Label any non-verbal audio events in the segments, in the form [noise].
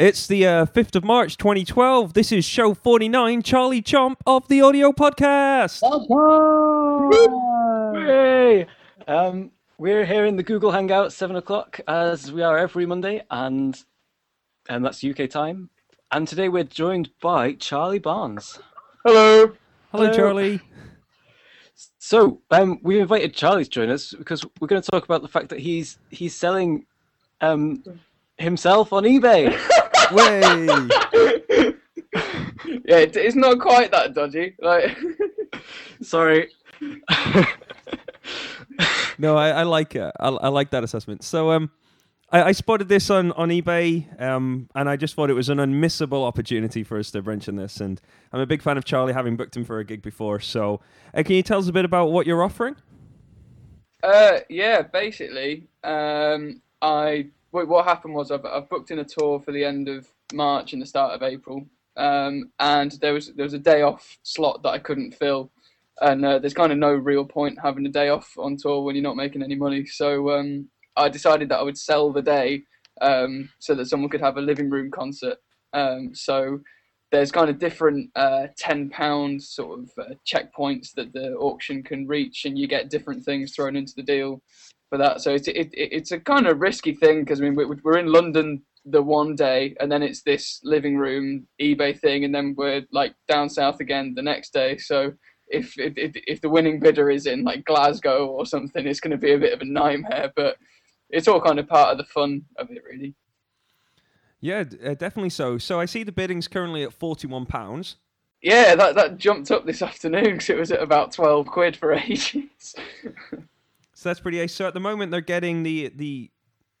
It's the uh, 5th of March 2012. This is show 49, Charlie Chomp of the Audio Podcast. Yay! Um, we're here in the Google Hangout, 7 o'clock, as we are every Monday, and, and that's UK time. And today we're joined by Charlie Barnes. Hello. Hello, Hello. Charlie. So um, we invited Charlie to join us because we're going to talk about the fact that he's he's selling um, himself on eBay. [laughs] Way. Yeah, it, it's not quite that dodgy. Like, [laughs] Sorry. No, I, I like it. I, I like that assessment. So, um, I, I spotted this on on eBay, um, and I just thought it was an unmissable opportunity for us to mention this. And I'm a big fan of Charlie, having booked him for a gig before. So, uh, can you tell us a bit about what you're offering? uh, yeah, basically, um, I wait, what happened was I've, I've booked in a tour for the end of March and the start of April, um, and there was there was a day off slot that I couldn't fill, and uh, there's kind of no real point having a day off on tour when you're not making any money. So um, I decided that I would sell the day um, so that someone could have a living room concert. Um, so there's kind of different uh, ten pound sort of uh, checkpoints that the auction can reach, and you get different things thrown into the deal for that. So it's it, it, it's a kind of risky thing because I mean we're, we're in London the one day, and then it's this living room eBay thing, and then we're like down south again the next day. So if if if, the winning bidder is in like Glasgow or something, it's going to be a bit of a nightmare. But it's all kind of part of the fun of it, really. Yeah, uh, definitely so. So I see the bidding's currently at forty-one pounds. Yeah, that that jumped up this [laughs] afternoon because it was at about twelve quid for ages. [laughs] So that's pretty ace. So at the moment, they're getting the the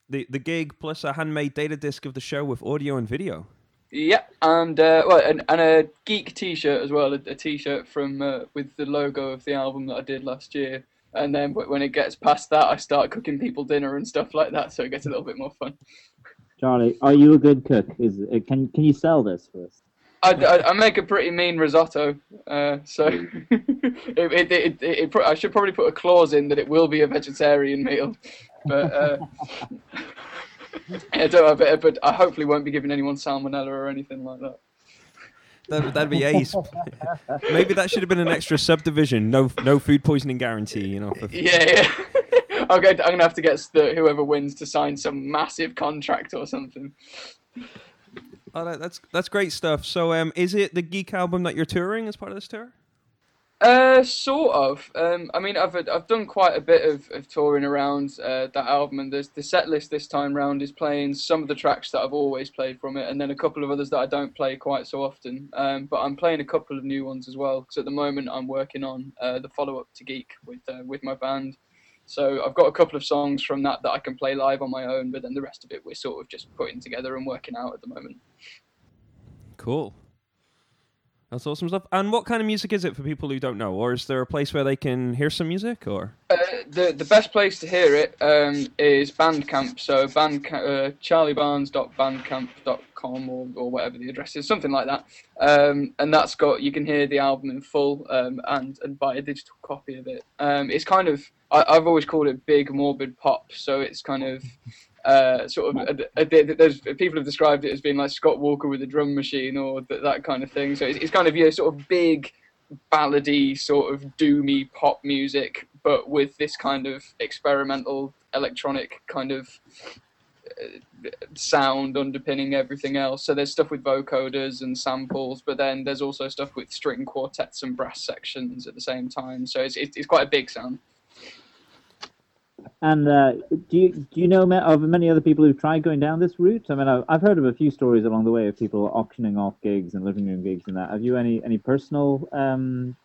the, the gig plus a handmade data disc of the show with audio and video. Yeah, and uh, well, and, and a geek T-shirt as well, a, a T-shirt from uh, with the logo of the album that I did last year. And then when it gets past that, I start cooking people dinner and stuff like that, so it gets a little bit more fun. Charlie, are you a good cook? Is uh, can can you sell this for us? I, I, I make a pretty mean risotto, uh, so [laughs] it, it, it, it, it, I should probably put a clause in that it will be a vegetarian meal, but uh, [laughs] I don't know, but, but I hopefully won't be giving anyone salmonella or anything like that. That, that'd be ace. [laughs] Maybe that should have been an extra subdivision. No no food poisoning guarantee. You know. For, Yeah, yeah. okay, I'm gonna have to get the, whoever wins to sign some massive contract or something. Oh, that, that's that's great stuff. So, um, is it the Geek album that you're touring as part of this tour? Uh, sort of. Um, I mean, I've I've done quite a bit of, of touring around uh, that album, and there's the set list this time round is playing some of the tracks that I've always played from it, and then a couple of others that I don't play quite so often. Um, but I'm playing a couple of new ones as well, because at the moment I'm working on uh, the follow up to Geek with uh, with my band. So I've got a couple of songs from that that I can play live on my own, but then the rest of it we're sort of just putting together and working out at the moment. Cool. That's awesome stuff. And what kind of music is it for people who don't know? Or is there a place where they can hear some music? Or Uh, the the best place to hear it um, is Bandcamp. So band uh, charliebarnes.bandcamp.com or, or whatever the address is, something like that. Um, and that's got you can hear the album in full um, and and buy a digital copy of it. Um, it's kind of I, I've always called it big morbid pop. So it's kind of uh, sort of a, a, there's people have described it as being like Scott Walker with a drum machine or th- that kind of thing. So it's, it's kind of your sort of big ballady sort of doomy pop music, but with this kind of experimental electronic kind of uh, sound underpinning everything else. So there's stuff with vocoders and samples, but then there's also stuff with string quartets and brass sections at the same time. So it's it's, quite a big sound. And uh, do you do you know of many other people who've tried going down this route? I mean, I've, I've heard of a few stories along the way of people auctioning off gigs and living room gigs and that. Have you any any personal? Um,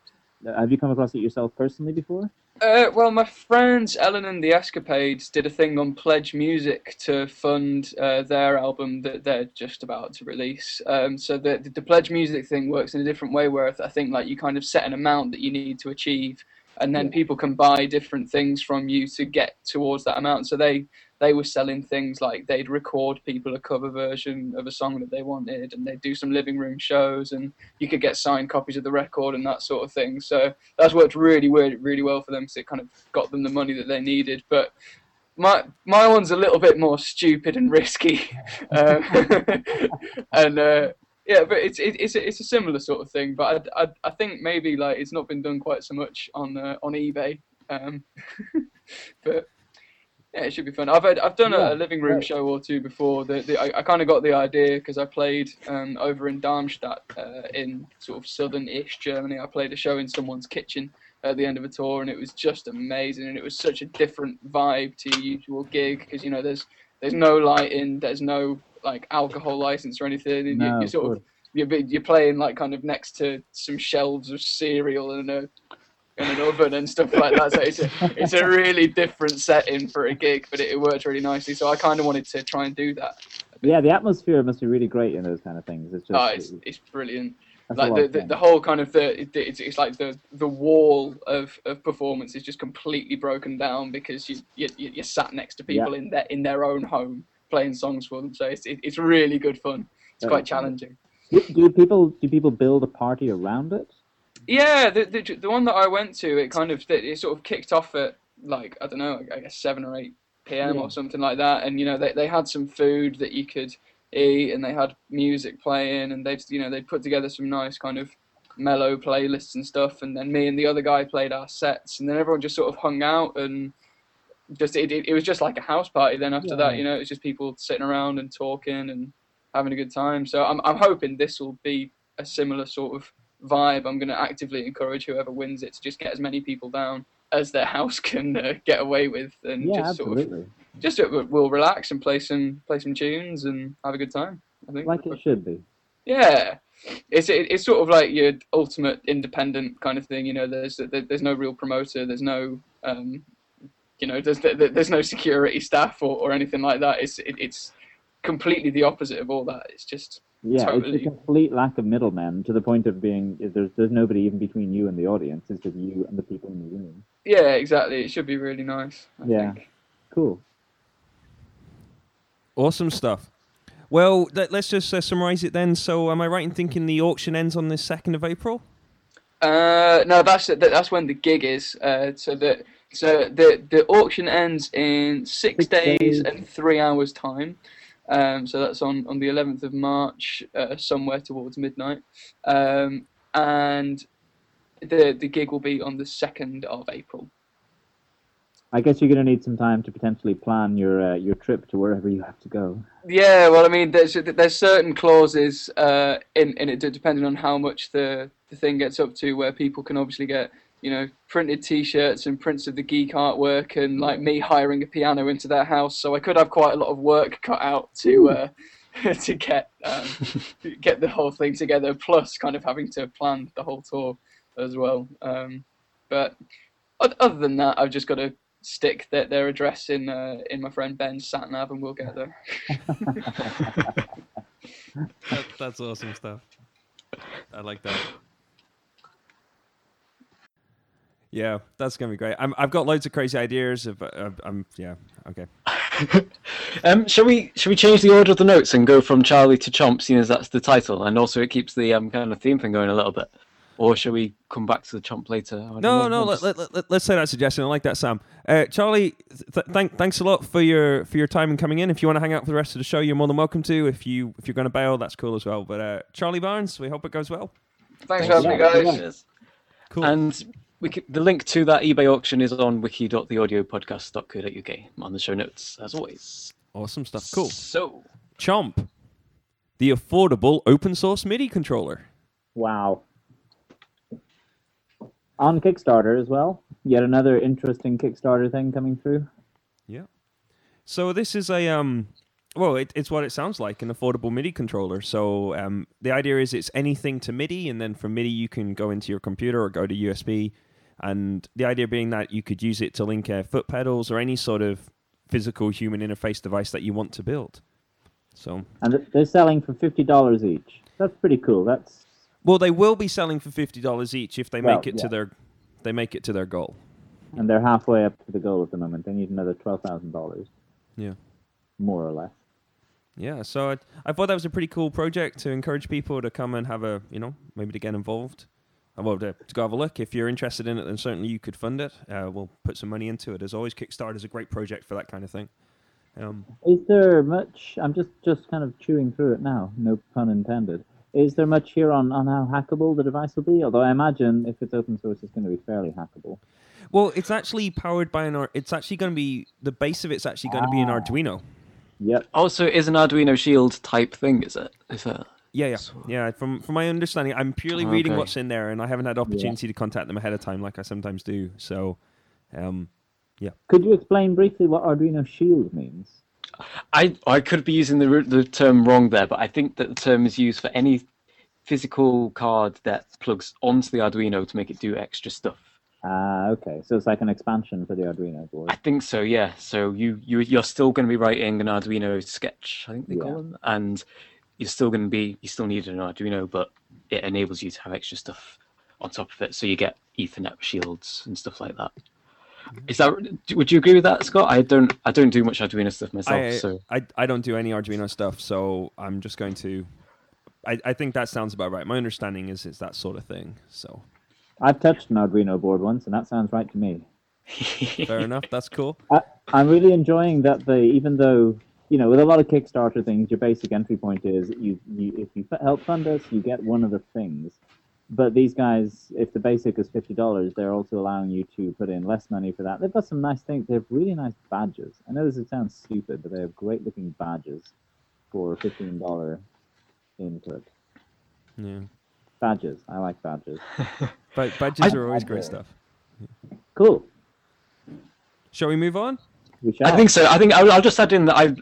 have you come across it yourself personally before? Uh, well, my friends Ellen and the Escapades did a thing on Pledge Music to fund uh, their album that they're just about to release. Um, so the, the Pledge Music thing works in a different way, where I think like you kind of set an amount that you need to achieve, and then people can buy different things from you to get towards that amount. So they they were selling things like they'd record people a cover version of a song that they wanted, and they'd do some living room shows, and you could get signed copies of the record and that sort of thing. So that's worked really, really, really well for them. So it kind of got them the money that they needed. But my my one's a little bit more stupid and risky, [laughs] um, [laughs] and uh, yeah, but it's it, it's a, it's a similar sort of thing. But I, I, I think maybe like it's not been done quite so much on uh, on eBay. Um, [laughs] but yeah, it should be fun. I've had, I've done Yeah, a, a living room right. show or two before. The, the, I, I kind of got the idea because I played um, over in Darmstadt uh, in sort of southern-ish Germany. I played a show in someone's kitchen at the end of a tour, and it was just amazing. And it was such a different vibe to your usual gig because you know there's there's no lighting, there's no like alcohol license or anything. and you, No, you of sort of course. you're, you're playing like kind of next to some shelves of cereal and a in an oven and stuff like that. So it's a, it's a really different setting for a gig, but it, it worked really nicely. So I kind of wanted to try and do that. Yeah, the atmosphere must be really great in those kind of things. It's just Oh, it's, it's brilliant. that's Like the, the, the whole kind of the it, it's, it's like the the wall of, of performance is just completely broken down because you you you- you're sat next to people in their in their own home playing songs for them. So it's it, it's really good fun. It's quite challenging. do, do people do people build a party around it? Yeah, the, the the one that I went to, it kind of it sort of kicked off at like I don't know, I guess seven or eight p.m. Yeah. or something like that, and you know they they had some food that you could eat, and they had music playing, and they you know they put together some nice kind of mellow playlists and stuff, and then me and the other guy played our sets, and then everyone just sort of hung out and. Just it, it, it was just like a house party. Then after Yeah. that, you know, it was just people sitting around and talking and having a good time. So I'm I'm hoping this will be a similar sort of vibe. I'm going to actively encourage whoever wins it to just get as many people down as their [laughs] house can uh, get away with, and Yeah, just sort of just uh, we'll relax and play some play some tunes and have a good time. I think. Like it should be. Yeah, it's it, it's sort of like your ultimate independent kind of thing. You know, there's there's no real promoter. There's no um, you know, there's there's no security staff or, or anything like that. It's it, it's completely the opposite of all that. It's just Yeah, it's a complete lack of middlemen to the point of being there's there's nobody even between you and the audience. It's just you and the people in the room. yeah, exactly. It should be really nice. I Yeah. think. Cool. Awesome stuff. Well, let, us just uh, summarize it then. So, am I right in thinking the auction ends on the second of April? Uh, no, that's that- that's when the gig is. Uh, so the so the the auction ends in six, Six days, days. and three hours time. Um, so that's on on the 11th of March, uh, somewhere towards midnight. Um, and the the gig will be on the second of April. I guess you're going to need some time to potentially plan your uh, your trip to wherever you have to go. Yeah, well, I mean, there's there's certain clauses uh, in in it depending on how much the the thing gets up to, where people can obviously get you know printed T-shirts and prints of the geek artwork, and like me hiring a piano into their house. So I could have quite a lot of work cut out to uh, [laughs] to get um, [laughs] get the whole thing together, plus kind of having to plan the whole tour as well. Um, but other than that, I've just got to stick their, their address in uh, in my friend Ben's sat nav, and we'll get there. [laughs] That, that's awesome stuff. I like that. Yeah, that's gonna be great. I'm, I've got loads of crazy ideas. Of, uh, I'm, yeah, okay. [laughs] Um, shall we shall we change the order of the notes and go from Charlie to Chomp, seeing as that's the title, and also it keeps the um, kind of theme thing going a little bit? Or shall we come back to the Chomp later? I No, know. no, let, just- let, let, let's say that suggestion. I like that, Sam. Uh, Charlie, th- thank, thanks a lot for your for your time and coming in. If you want to hang out for the rest of the show, you're more than welcome to. If you if you're going to bail, that's cool as well. But uh, Charlie Barnes, we hope it goes well. Thanks for having me, guys. Cool. And we c the link to that eBay auction is on wiki.theaudiopodcast.co.uk on the show notes, as always. awesome stuff. Cool. So, Chomp, the affordable open source MIDI controller. Wow. On Kickstarter as well. Yet another interesting Kickstarter thing coming through. Yeah. So this is a um well, it, it's what it sounds like an affordable MIDI controller. So um, the idea is it's anything to MIDI, and then from MIDI you can go into your computer or go to USB. And the idea being that you could use it to link uh, foot pedals or any sort of physical human interface device that you want to build. So, And they're selling for $50 each. That's pretty cool. That's well, they will be selling for fifty dollars each if they Well, make it to their they make it to their goal. and they're halfway up to the goal at the moment. They need another $12,000 Yeah. more or less. Yeah, so I, I thought that was a pretty cool project to encourage people to come and have a, you know, maybe to get involved. Well, to, to go have a look. If you're interested in it, then certainly you could fund it. Uh, we'll put some money into it. As always, Kickstarter is a great project for that kind of thing. Um, Is there much? I'm just just kind of chewing through it now. No pun intended. Is there much here on, on how hackable the device will be? Although I imagine if it's open source, it's going to be fairly hackable. well, it's actually powered by an. Ar- It's actually going to be the base of it's actually going to be an Ah. Arduino. Yep. Also, is an Arduino Shield type thing? Is it? Is it? Yeah, yeah, So- yeah. From from my understanding, I'm purely reading okay. what's in there, and I haven't had opportunity to contact them ahead of time like I sometimes do. So, um, Could you explain briefly what Arduino Shield means? I I could be using the the term wrong there, but I think that the term is used for any physical card that plugs onto the Arduino to make it do extra stuff. Ah, okay. So it's like an expansion for the Arduino board. I think so, yeah. So you you you're still going to be writing an Arduino sketch, I think they Yeah. call them, and you're still going to be you still need an Arduino, but it enables you to have extra stuff on top of it. So you get Ethernet shields and stuff like that. Mm-hmm. Is that would you agree with that, Scott? I don't I don't do much Arduino stuff myself, I, so I I don't do any Arduino stuff, so I'm just going to. I, I think that sounds about right. My understanding is it's that sort of thing. So I've touched an Arduino board once, and that sounds right to me. fair enough. That's cool. [laughs] I, I'm really enjoying that they, even though you know, with a lot of Kickstarter things, your basic entry point is you, you if you f- help fund us, you get one of the things. But these guys, if the basic is fifty dollars, they're also allowing you to put in less money for that. They've got some nice things. They have really nice badges. I know this sounds stupid, but they have great looking badges for fifteen dollar input. Yeah, Badges. I like badges. [laughs] but badges I- are always great stuff. Cool. Shall we move on? We shall. I think so. I think I'll, I'll just add in that I,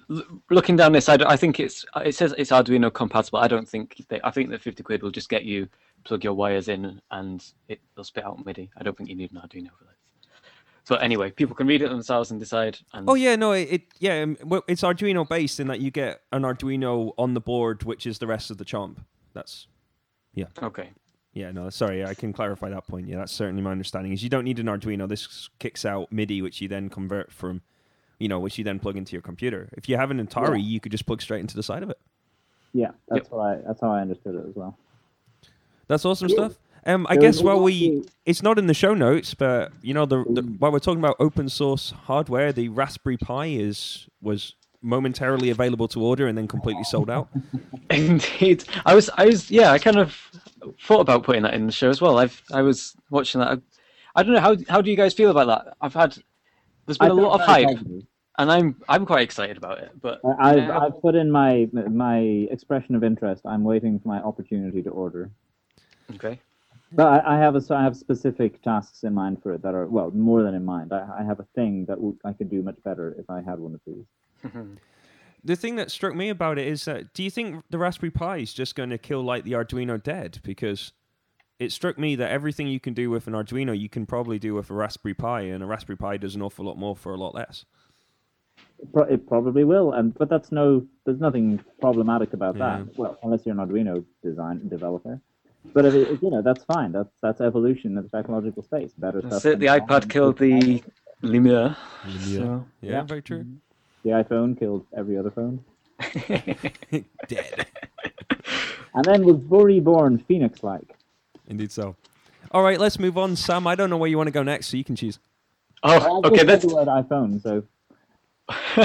looking down this, I, I think it's it says it's Arduino compatible. I don't think they, I think that fifty quid will just get you plug your wires in and it will spit out MIDI. I don't think you need an Arduino for this. So anyway, people can read it themselves and decide. And Oh yeah, no, it, it yeah, um, well, it's Arduino based in that you get an Arduino on the board, which is the rest of the chomp. That's yeah. okay. yeah, no, sorry, I can clarify that point. Yeah, that's certainly my understanding. Is you don't need an Arduino. This kicks out MIDI, which you then convert from, you know, which you then plug into your computer. If you have an Atari, you could just plug straight into the side of it. Yeah, that's what I. That's how I understood it as well. That's awesome Yeah. stuff. Um, I So guess we while we, it's not in the show notes, but you know, the, the Mm. while we're talking about open source hardware, the Raspberry Pi is was momentarily available to order and then completely sold out. [laughs] Indeed, I was, I was, yeah, I kind of thought about putting that in the show as well. I've, I was watching that. I, I don't know how, how do you guys feel about that? I've had, there's been I a lot of hype, positive. And I'm, I'm quite excited about it. But I- I've, Yeah. I've put in my my expression of interest. I'm waiting for my opportunity to order. okay, But I, I have a, so I have specific tasks in mind for it that are well more than in mind. I, I have a thing that w- I could do much better if I had one of these. [laughs] The thing that struck me about it is that do you think the Raspberry Pi is just going to kill like the Arduino dead? Because it struck me that everything you can do with an Arduino, you can probably do with a Raspberry Pi, and a Raspberry Pi does an awful lot more for a lot less. It, pro- it probably will, and but that's no. There's nothing problematic about Yeah. that. Well, unless you're an Arduino design developer. But if it, you know, that's fine. That's that's evolution of the technological space. Better that's stuff. it. The iPad along. killed the Lemur. Yeah, So, yeah, Yeah. very true. Mm-hmm. The iPhone killed every other phone. [laughs] dead. [laughs] And then was very born Phoenix-like. Indeed so. All right, let's move on, Sam. I don't know where you want to go next, so you can choose. oh, I okay. That's the word iPhone. So [laughs]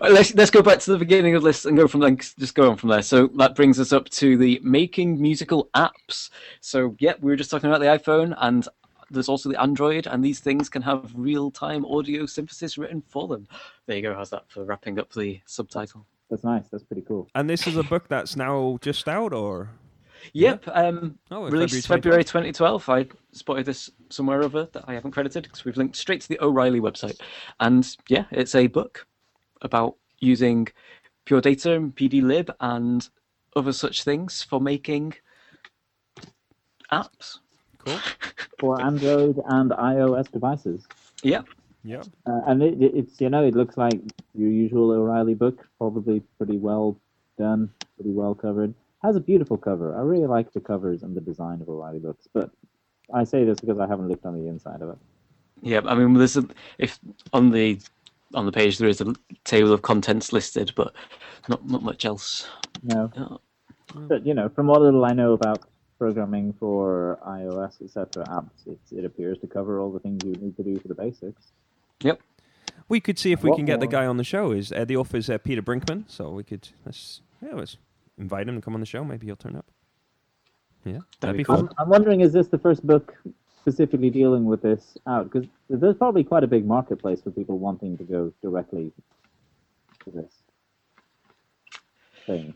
let's let's go back to the beginning of this and go from there. Just go on from there. So that brings us up to the making musical apps. So yeah, we were just talking about the iPhone, and there's also the Android, and these things can have real-time audio synthesis written for them. There you go. How's that for wrapping up the subtitle? that's nice. That's pretty cool. And this is a book that's now just out, or Yep. Um, oh, released February 2012. I spotted this somewhere over that I haven't credited because we've linked straight to the O'Reilly website. And yeah, it's a book about using pure data and PDLib and other such things for making apps. Cool. [laughs] For Android and iOS devices. Yeah. Yeah. Uh, and it, it- it's you know it looks like your usual O'Reilly book, probably pretty well done, pretty well covered. Has a beautiful cover. I really like the covers and the design of O'Reilly books, but I say this because I haven't looked on the inside of it. Yeah. I mean, there's a, if on the on the page there is a table of contents listed, but not not much else. No, Oh, but you know from what little I know about programming for iOS, etc. apps, it, it appears to cover all the things you need to do for the basics. Yep. We could see if we What can get the guy on the show. Is uh, the author's uh, Peter Brinkmann? So we could let's yeah, let's invite him to come on the show. Maybe he'll turn up. Yeah, that'd, be be cool. fun. I'm, I'm wondering, is this the first book specifically dealing with this out? Because there's probably quite a big marketplace for people wanting to go directly to this thing.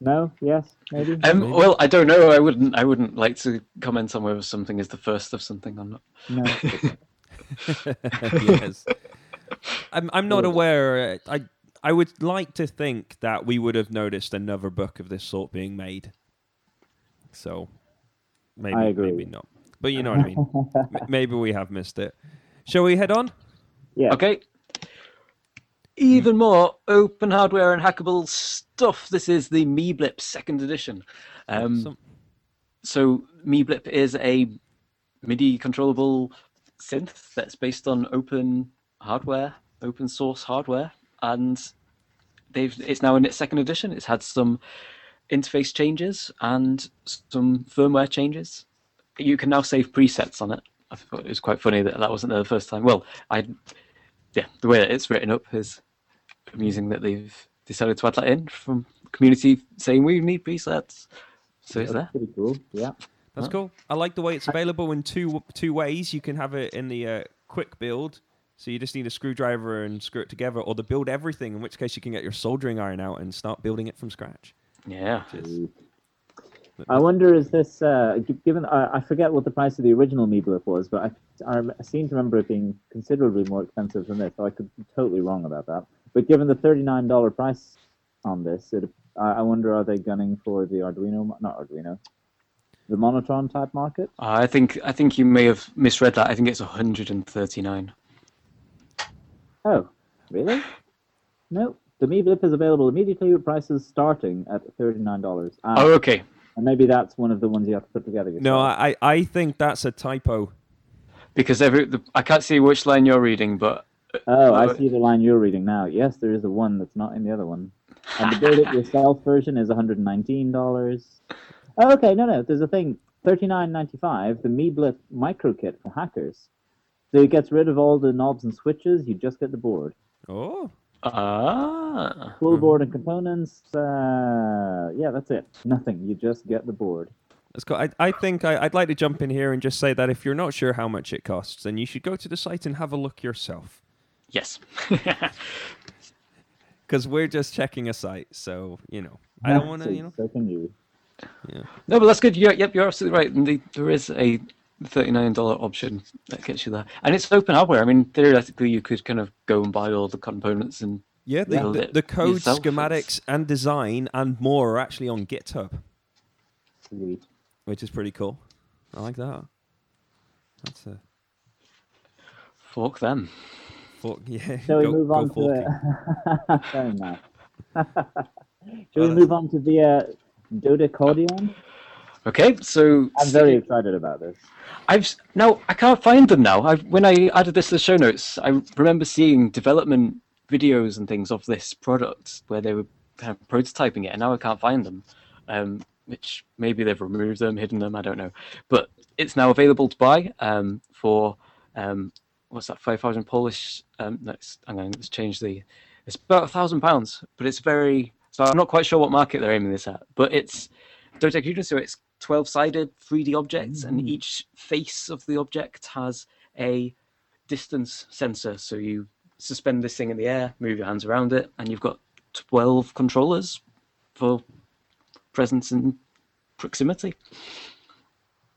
No? Yes? Maybe? Um, Maybe. well, I don't know. I wouldn't. I wouldn't like to comment on whether something is the first of something or not. no. [laughs] [laughs] yes. I'm I'm not aware. uh, I I would like to think that we would have noticed another book of this sort being made. So maybe I agree. maybe not. But you know what I mean. [laughs] M- maybe we have missed it. Shall we head on? Yeah. Okay. Even more open hardware and hackable stuff. This is the MeeBlip second edition. Um, Some- so MeeBlip is a MIDI controllable synth that's based on open hardware, open source hardware, and they've it's now in its second edition. It's had some interface changes and some firmware changes. You can now save presets on it. I thought it was quite funny that that wasn't there the first time. Well, I yeah, the way that it's written up is amusing that they've decided to add that in from community saying we need presets. So it's there. Pretty cool. Yeah. That's cool. I like the way it's available in two two ways. You can have it in the uh, quick build, so you just need a screwdriver and screw it together, or to build everything, in which case you can get your soldering iron out and start building it from scratch. Yeah. Is- I wonder is this uh, given I I forget what the price of the original MeeBlip was, but I, I, I seem to remember it being considerably more expensive than this. So I could be totally wrong about that. But given the thirty nine dollar price on this, it, I, I wonder are they gunning for the Arduino, not Arduino, the Monotron type market? I think I think you may have misread that. I think it's 139. Oh, really? No, the MeeBlip is available immediately with prices starting at thirty nine dollars. Ah, Oh, okay. and maybe that's one of the ones you have to put together. Yourself. No, I I think that's a typo. Because every the, I can't see which line you're reading, but Oh, I Uh, see the line you're reading now. Yes, there is a one that's not in the other one. And the build it yourself version is $119. Oh, okay, no, no, there's a thing. $39.95, the MeeBlip micro kit for hackers. So it gets rid of all the knobs and switches. You just get the board, Oh, ah, full board and components. Uh, yeah, that's it. Nothing. You just get the board. that's cool. I I think I, I'd like to jump in here and just say that if you're not sure how much it costs, then you should go to the site and have a look yourself. yes. [laughs] Because we're just checking a site, so you know I don't want to, you know. So can you. Yeah. no, but that's good. You're, yep, you're absolutely right. And the, there is a $39 option that gets you there, and it's open hardware. I mean, theoretically, you could kind of go and buy all the components and Yeah, the, Build the, it the code, yourself. schematics, and design and more are actually on GitHub, Sweet. which is pretty cool. I like that. That's a fork them. fuck yeah. Shall we go, move on to it? the... Very nice. Shall we move on to the uh, Dodecaudion? Okay, so I'm very excited about this. I've now I can't find them now. I've, when I added this to the show notes, I remember seeing development videos and things of this product where they were kind of prototyping it, and now I can't find them. Um, which maybe they've removed them, hidden them, I don't know. But it's now available to buy um, for um, what's that? Five thousand Polish. Um, let's hang on, let's change the. It's about a thousand pounds, but it's very. So I'm not quite sure what market they're aiming this at, but it's dodecahedron, so it's 12-sided 3D objects, and each face of the object has a distance sensor. So you suspend this thing in the air, move your hands around it, and you've got 12 controllers for presence and proximity.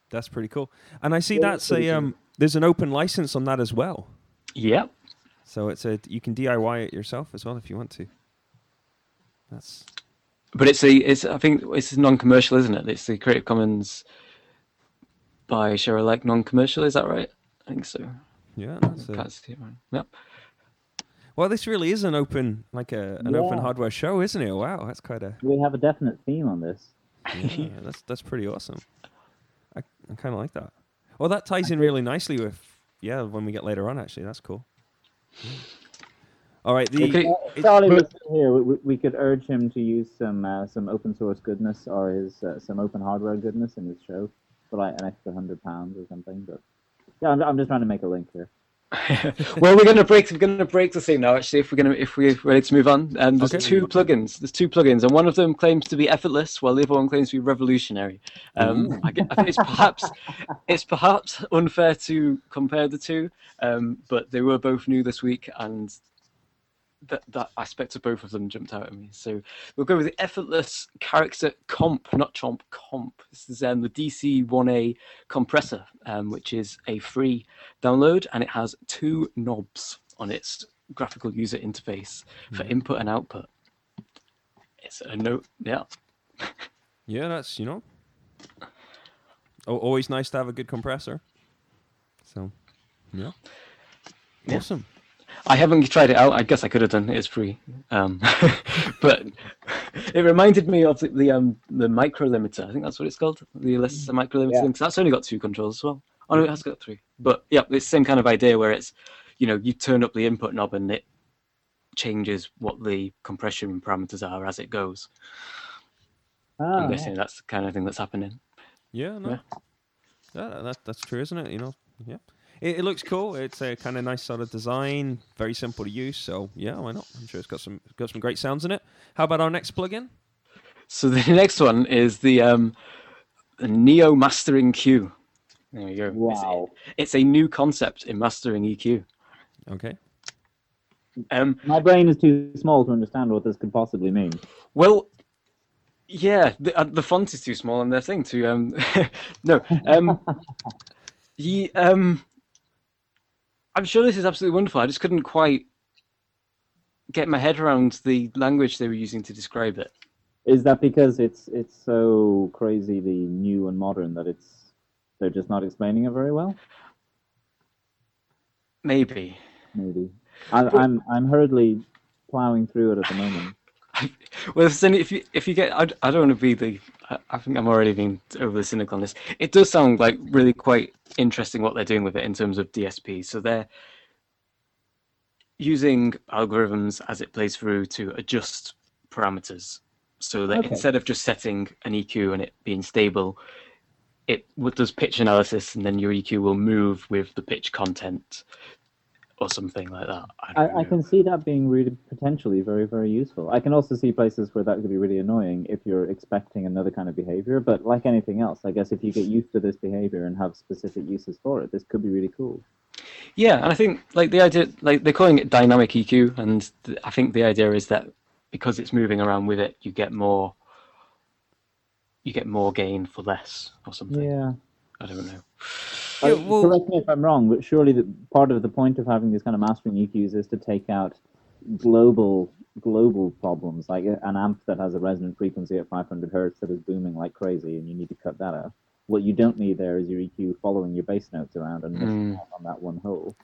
That's pretty cool. And I see that's a um. There's an open license on that as well, Yep. so it's a you can DIY it yourself as well if you want to. That's But it's a it's I think it's non-commercial, isn't it? It's the Creative Commons by share alike non-commercial. Is that right? I think so. yeah. That's a, Can't see it right. Yep. well, this really is an open like a an open hardware show, isn't it? Wow, that's quite a We have a definite theme on this. yeah, [laughs] that's that's pretty awesome. I, I kind of like that. Well, that ties in really nicely with yeah when we get later on. Actually, that's cool. Yeah. All right. The Okay. Charlie was here. We, we could urge him to use some uh, some open source goodness or his uh, some open hardware goodness in his show for like an extra hundred pounds or something. But yeah, I'm, I'm just trying to make a link here. [laughs] [laughs] well, we're gonna break. We're gonna break the scene now. Actually, if we're gonna, if we're ready to move on, um, there's Okay. two plugins. There's two plugins, and one of them claims to be effortless, while the other one claims to be revolutionary. Um, I, get- I think it's perhaps, [laughs] it's perhaps unfair to compare the two, um, but they were both new this week, and that that aspect of both of them jumped out at me. So we'll go with the effortless character comp, not chomp comp. This is um, the DC1A compressor, um, which is a free download, and it has two knobs on its graphical user interface for input and output. It's a note, yeah. [laughs] yeah, that's you know, al- always nice to have a good compressor. So, yeah, Yeah. awesome. I haven't tried it out. I guess I could have done. It's free, um, [laughs] but it reminded me of the, the um the micro limiter. I think that's what it's called, the Alexa micro limiter. Yeah. Because that's only got two controls as well. Oh no, it has got three. But yeah, it's the same kind of idea where it's, you know, you turn up the input knob and it changes what the compression parameters are as it goes. Ah, I'm guessing that's the kind of thing that's happening. Yeah, no, Yeah. yeah, that, that's true, isn't it? You know, yeah. It, it looks cool. It's a kind of nice sort of design, very simple to use. So yeah, why not? I'm sure it's got some got some great sounds in it. How about our next plugin? So the [laughs] next one is the um, Neo Mastering Q. There you go. It's- wow. It's, a new concept in mastering EQ. Okay. Um, My brain is too small to understand what this could possibly mean. well, yeah, the, uh, the font is too small on their thing to um, [laughs] no. Um, [laughs] he, um, I'm sure this is absolutely wonderful. I just couldn't quite get my head around the language they were using to describe it. Is that because it's it's so crazily new and modern that it's they're just not explaining it very well? Maybe. Maybe. I, I'm I'm hurriedly plowing through it at the moment. Well, if, any, if you if you get, I, I don't want to be the. I, I think I'm already being overly cynical on this. It does sound like really quite interesting what they're doing with it in terms of DSP. So they're using algorithms as it plays through to adjust parameters, so that Okay. instead of just setting an EQ and it being stable, it does pitch analysis, and then your EQ will move with the pitch content, or something like that. I, I, I can see that being really potentially very, very useful. I can also see places where that could be really annoying if you're expecting another kind of behavior. But like anything else, I guess if you get used to this behavior and have specific uses for it, this could be really cool. Yeah, and I think like the idea, like they're calling it dynamic EQ, and th- I think the idea is that because it's moving around with it, you get more, you get more gain for less or something. Yeah. I don't know. Yeah, Uh, well- correct me if I'm wrong, but surely the, part of the point of having these kind of mastering EQs is to take out global global problems, like an amp that has a resonant frequency at 500 hertz that is booming like crazy, and you need to cut that out. What you don't need there is your EQ following your bass notes around and missing Mm. out on that one hole.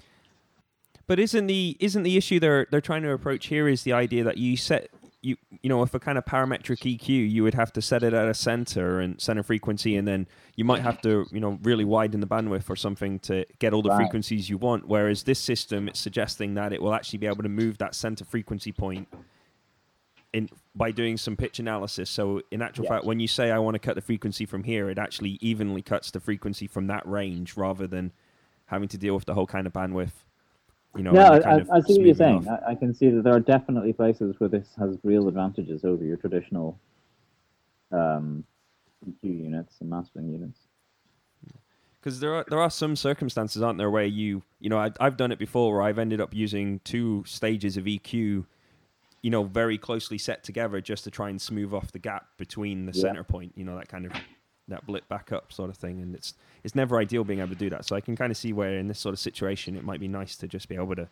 But isn't the isn't the issue they're they're trying to approach here is the idea that you set you you know if a kind of parametric EQ you would have to set it at a center and center frequency and then you might have to you know really widen the bandwidth or something to get all the Right. frequencies you want. Whereas this system it's suggesting that it will actually be able to move that center frequency point in by doing some pitch analysis. So in actual Yes. fact, when you say I want to cut the frequency from here, it actually evenly cuts the frequency from that range rather than having to deal with the whole kind of bandwidth. You know, no, I, kind I, of I see what you're saying. I, I can see that there are definitely places where this has real advantages over your traditional um, EQ units and mastering units. because there are there are some circumstances, aren't there, where you you know I, I've done it before where I've ended up using two stages of EQ, you know, very closely set together just to try and smooth off the gap between the Yeah. center point. You know, that kind of that blip back up sort of thing, and it's it's never ideal being able to do that. So I can kind of see where in this sort of situation it might be nice to just be able to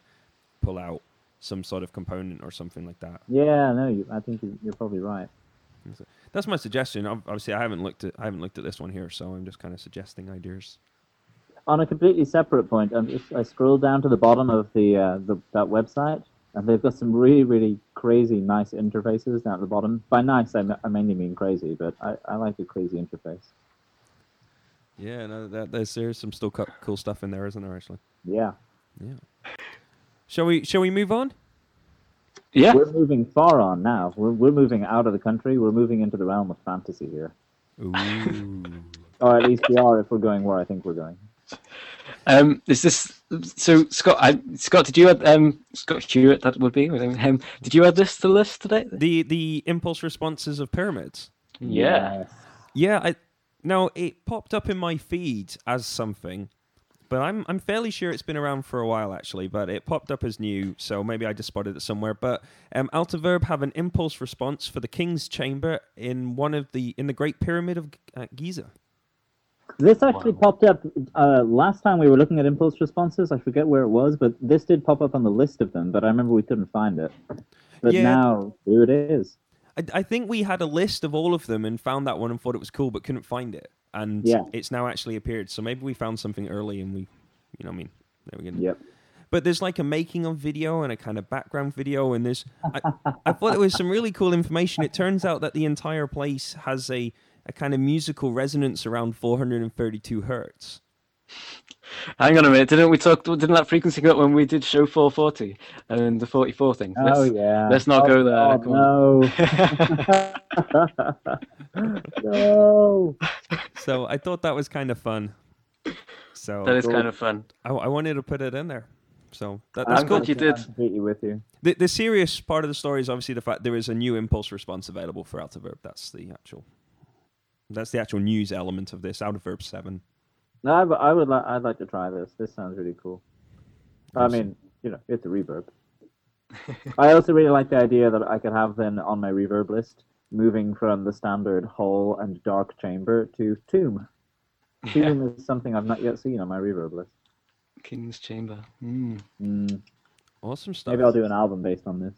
pull out some sort of component or something like that. Yeah, no, you, I think you- you're probably right. That's my suggestion. Obviously, I haven't looked at I haven't looked at this one here, so I'm just kind of suggesting ideas. On a completely separate point, um, if I scroll down to the bottom of the, uh, the that website, and they've got some really, really crazy, nice interfaces down at the bottom. By nice, I, I mainly mean crazy, but I, I like a crazy interface. Yeah, no, that, there's there's some still co- cool stuff in there, isn't there? Actually, Yeah. yeah. Shall we shall we move on? Yeah. We're moving far on now. We're we're moving out of the country. We're moving into the realm of fantasy here, Ooh. or at least we are if we're going where I think we're going. Um, is this so, Scott? I, Scott, did you add um, Scott Hewitt? That would be. Um, did you add this to the list today? the the impulse responses of pyramids. Yeah. Yeah, I now it popped up in my feed as something, but I'm I'm fairly sure it's been around for a while actually. But it popped up as new, so maybe I just spotted it somewhere. But um, Altiverb have an impulse response for the King's Chamber in one of the in the Great Pyramid of uh, Giza. This actually Wow. popped up uh, last time we were looking at impulse responses. I forget where it was, but this did pop up on the list of them. But I remember we couldn't find it. But Yeah. now here it is. I, I think we had a list of all of them and found that one and thought it was cool, but couldn't find it. And Yeah. it's now actually appeared. So maybe we found something early and we, you know, what I mean, there we go. Yep. But there's like a making of video and a kind of background video, and there's I, I thought there was some really cool information. It turns out that the entire place has a, a kind of musical resonance around 432 hertz. Hang on a minute. Didn't we talk? Didn't that frequency go up when we did show 440 and the 44 thing? Oh Let's- yeah. let's not Oh, go there, God, no. [laughs] [laughs] no. So I thought that was kind of fun. So that is kind of fun. I, I wanted to put it in there. So that, I'm that's cool. glad you did. I'm completely with you. The, the serious part of the story is obviously the fact there is a new impulse response available for Altiverb. That's the actual. That's the actual news element of this. Altiverb seven. No, I, w- I would. like. I'd like to try this. This sounds really cool. I mean, you know, it's a reverb. [laughs] I also really like the idea that I could have then on my reverb list, moving from the standard hall and dark chamber to tomb. [laughs] Tomb is something I've not yet seen on my reverb list. King's Chamber. Mm. Mm, Awesome stuff. maybe I'll do an album based on this.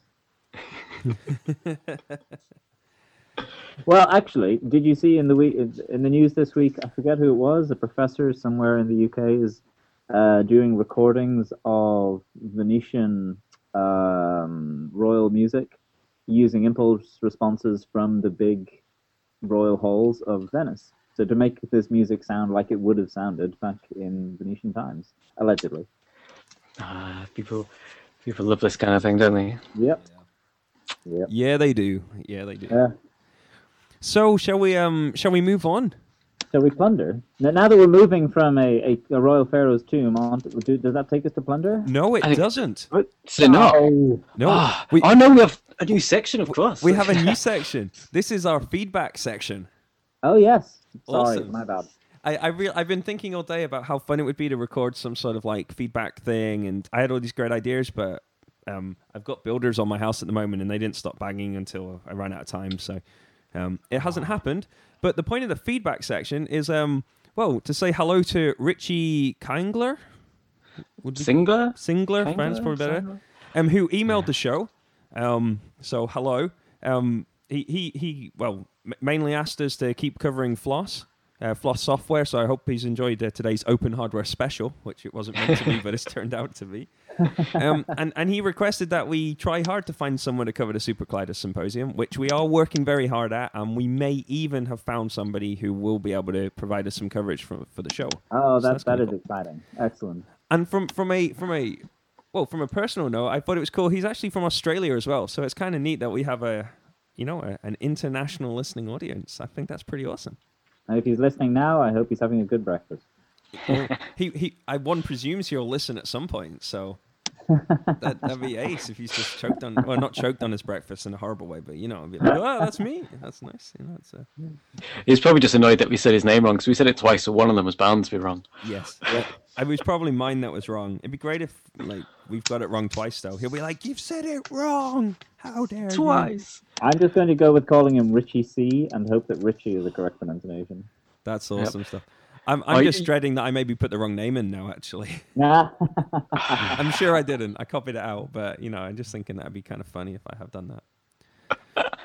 [laughs] Well, actually, did you see in the week in the news this week? I forget who it was. A professor somewhere in the UK is uh, doing recordings of Venetian um, royal music using impulse responses from the big royal halls of Venice. So to make this music sound like it would have sounded back in Venetian times, allegedly. Ah, people, people love this kind of thing, don't they? Yep. Yep. Yeah, they do. Yeah, they do. Yeah. So shall we? Um, shall we move on? Shall we plunder? Now, now that we're moving from a, a, a royal pharaoh's tomb, on to, do, does that take us to plunder? No, it I think- doesn't. But so not. Oh, No, Ah, we oh no, we have a new section, of course. we have a new section. This is our feedback section. [laughs] oh yes. Sorry, Awesome. my bad. I, I real I've been thinking all day about how fun it would be to record some sort of like feedback thing, and I had all these great ideas, but um, I've got builders on my house at the moment, and they didn't stop banging until I ran out of time. So um, it hasn't happened. But the point of the feedback section is, um, well, to say hello to Richie Kingler, would Singler. Singler, Kingler? friends probably better, Singler? um, who emailed the show. Um, so hello. Um, he he he. Well, m- mainly asked us to keep covering Floss. Uh, Floss software, so I hope he's enjoyed uh, today's open hardware special, which it wasn't meant to be, but it's [laughs] turned out to be. Um, [laughs] and, and he requested that we try hard to find someone to cover the SuperCollider Symposium, which we are working very hard at, and we may even have found somebody who will be able to provide us some coverage for, for the show. Oh, So that that's that cool. exciting. Excellent. And from from a from a well from a personal note, I thought it was cool. He's actually from Australia as well, so it's kind of neat that we have a you know a, an international listening audience. I think that's pretty awesome. And if he's listening now, I hope he's having a good breakfast. Well, [laughs] he he I one presumes he'll listen at some point, so [laughs] that that'd be ace if he's just choked on well not choked on his breakfast in a horrible way, but you know, be like, oh that's me. That's nice. You know, it's uh, He's probably just annoyed that we said his name wrong because we said it twice, so one of them was bound to be wrong. yes. It was probably mine that was wrong. It'd be great if like we've got it wrong twice though. He'll be like, You've said it wrong. How dare you? Twice. I'm just going to go with calling him Richie C and hope that Richie is the correct pronunciation. That's Yep. awesome stuff. I'm, I'm Are just you- dreading that I maybe put the wrong name in now. Actually, Nah. [laughs] [laughs] I'm sure I didn't. I copied it out, but you know, I'm just thinking that'd be kind of funny if I have done that.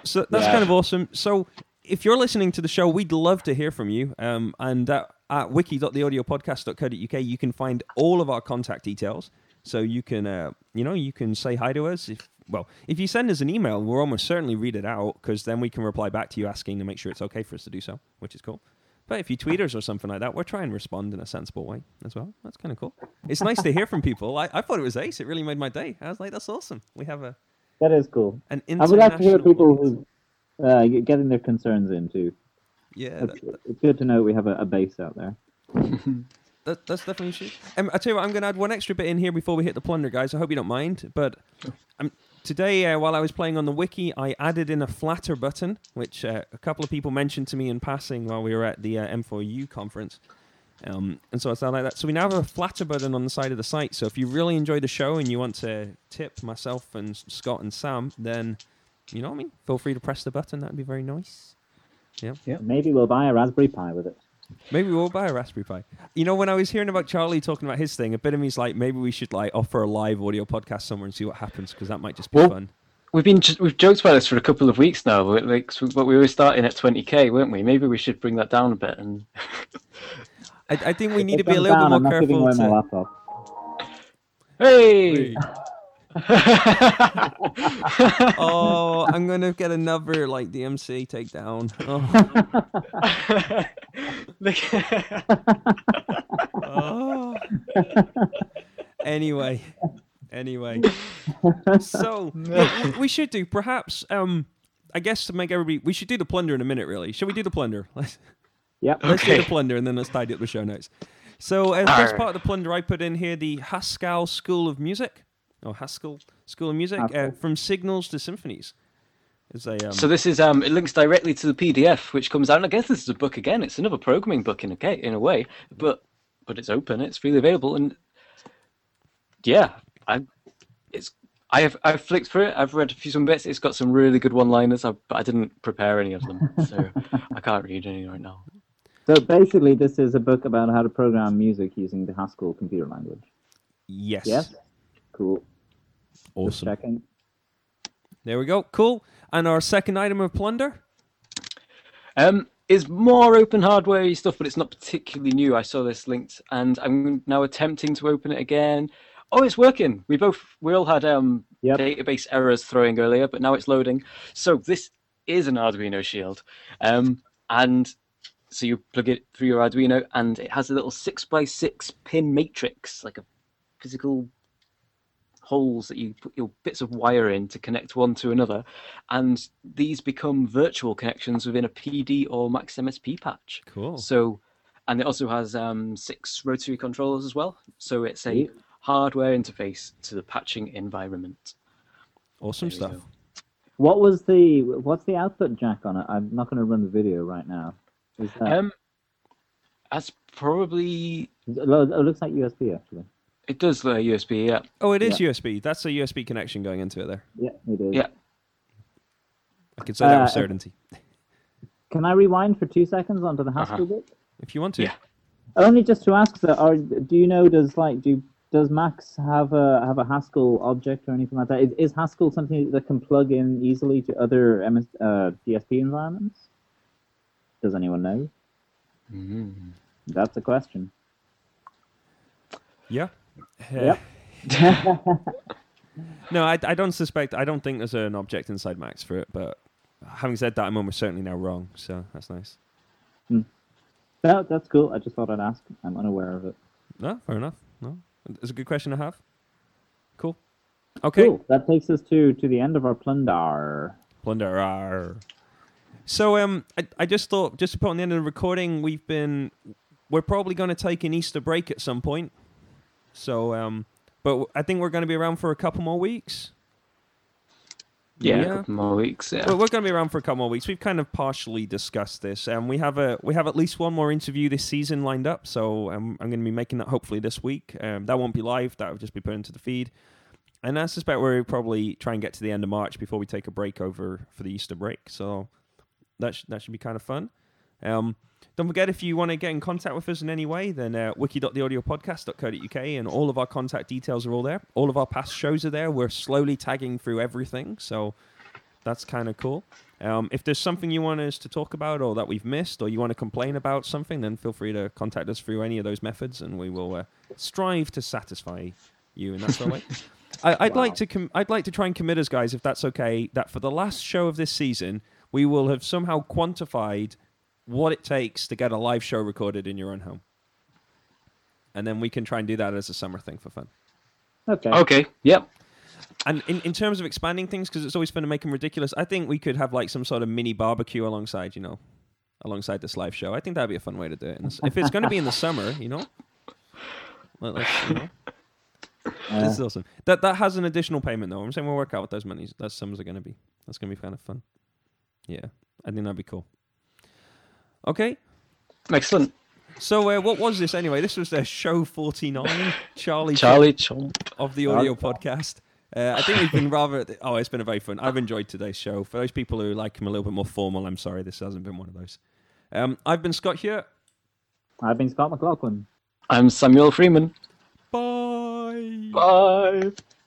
So that's Yeah. kind of awesome. So if you're listening to the show, we'd love to hear from you. Um, and uh, at wiki.theaudiopodcast.co.uk, you can find all of our contact details. So you can, uh, you know, you can say hi to us. If well, if you send us an email, we'll almost certainly read it out because then we can reply back to you asking to make sure it's okay for us to do so, which is cool. But if you tweet us or something like that, we'll try and respond in a sensible way as well. That's kind of cool. It's nice to hear from people. I, I thought it was ace. It really made my day. I was like, that's awesome. We have a That is cool. An I would like to hear people audience. who uh, getting their concerns in too. Yeah, It's, that, it's good to know we have a, a base out there. [laughs] that, that's definitely true. Um, I tell you what, I'm going to add one extra bit in here before we hit the plunder, guys. I hope you don't mind. But um, today, uh, while I was playing on the wiki, I added in a Flattr button, which uh, a couple of people mentioned to me in passing while we were at the uh, M4U conference. Um, and so I started like that. So we now have a Flattr button on the side of the site. So if you really enjoy the show and you want to tip myself and Scott and Sam, then you know what I mean. Feel free to press the button. That'd be very nice. Yeah, maybe we'll buy a Raspberry Pi with it. Maybe we'll buy a Raspberry Pi. You know, when I was hearing about Charlie talking about his thing, a bit of me's like, maybe we should like offer a live audio podcast somewhere and see what happens because that might just be Well- fun. We've been j- we've joked about this for a couple of weeks now, but like, so- but we were starting at 20k, weren't we? Maybe we should bring that down a bit. And [laughs] I, I think we If need to be a little down, bit I'm more not careful. away my To... laptop. hey, [laughs] oh, I'm gonna get another like DMC takedown. Oh, [laughs] oh. anyway, anyway. So yeah, we, we should do perhaps. Um, I guess to make everybody, we should do the plunder in a minute. Really, should we do the plunder? Let's Yep. let's do the plunder and then let's tidy up the show notes. So as first Arr. part of the plunder, I put in here the Haskell School of Music, or Haskell School of Music, uh, from signals to symphonies. It's a um, so this is um, it links directly to the PDF, which comes out. And I guess this is a book again. It's another programming book in a ca- in a way, but but it's open. It's freely available, and yeah, I it's I have I've flicked through it. I've read a few some bits. It's got some really good one-liners, I- but I didn't prepare any of them, so [laughs] I can't read any right now. So basically, this is a book about how to program music using the Haskell computer language. yes, Yes. Cool. Just awesome. checking. There we go. Cool. And our second item of plunder. Um, is more open hardware stuff, but it's not particularly new. I saw this linked, and I'm now attempting to open it again. Oh, it's working. We both we all had um Yep. database errors throwing earlier, but now it's loading. So this is an Arduino Shield, um, and so you plug it through your Arduino, and it has a little six by six pin matrix, like a physical holes that you put your bits of wire in to connect one to another, and these become virtual connections within a PD or Max MSP patch. Cool. So, and it also has um, six rotary controllers as well. So it's a Sweet. hardware interface to the patching environment. Awesome There stuff. go. What was the what's the output jack on it? I'm not going to run the video right now. Is that, Um, that's probably it looks like USB actually. It does the USB. Yeah, Oh, it is USB. That's a USB connection going into it there. Yeah, it is. Yeah. I can say that with Uh, certainty. Can I rewind for two seconds onto the Haskell Uh-huh. bit? If you want to. yeah. Only just to ask that, or do you know does like do does Max have a have a Haskell object or anything like that? Is, is Haskell something that can plug in easily to other MS, uh, DSP environments? Does anyone know? Mhm. That's a question. Yeah. Yep. [laughs] No, I, I don't suspect. I don't think there's an object inside Max for it. But having said that, I'm almost certainly now wrong. So that's nice. No, that's cool. I just thought I'd ask. I'm unaware of it. No, fair enough. No, it's a good question to have. Cool. Okay. Cool. That takes us to to the end of our plunder. Plunder. So um, I, I just thought just to put on the end of the recording, we've been we're probably going to take an Easter break at some point. So um, but I think we're going to be around for a couple more weeks. Yeah, Yeah. a couple more weeks. Yeah. Well, we're going to be around for a couple more weeks. We've kind of partially discussed this, and we have a we have at least one more interview this season lined up. So um, I'm going to be making that hopefully this week. Um, that won't be live. That will just be put into the feed. And I suspect we'll probably try and get to the end of March before we take a break over for the Easter break. So that sh- that should be kind of fun. Um, don't forget if you want to get in contact with us in any way, then uh, wiki.theaudiopodcast.co.uk and all of our contact details are all there. All of our past shows are there. We're slowly tagging through everything, so that's kind of cool. Um, if there's something you want us to talk about or that we've missed or you want to complain about something, then feel free to contact us through any of those methods and we will uh, strive to satisfy you in that sort of way. I, I'd like to com- I'd like to try and commit us guys, if that's okay, that for the last show of this season, we will have somehow quantified what it takes to get a live show recorded in your own home. And then we can try and do that as a summer thing for fun. Okay. Okay. Yep. and in, in terms of expanding things, because it's always fun to make them ridiculous, I think we could have like some sort of mini barbecue alongside, you know, alongside this live show. I think that'd be a fun way to do it. And if it's going to be in the summer, you know, let, us you know. [laughs] Uh, This is awesome. That that has an additional payment though. I'm saying we'll work out what those monies, those sums are going to be. That's going to be kind of fun. Yeah, I think that'd be cool. Okay, Excellent. so uh, what was this anyway? This was uh, show 49, Charlie Charlie Chomp. of the audio podcast. Uh, I think we've been rather. Oh, it's been a very fun. I've enjoyed today's show. For those people who like them a little bit more formal, I'm sorry this hasn't been one of those. Um, I've been Scott here. I've been Scott McLaughlin. I'm Samuel Freeman. Bye. Bye.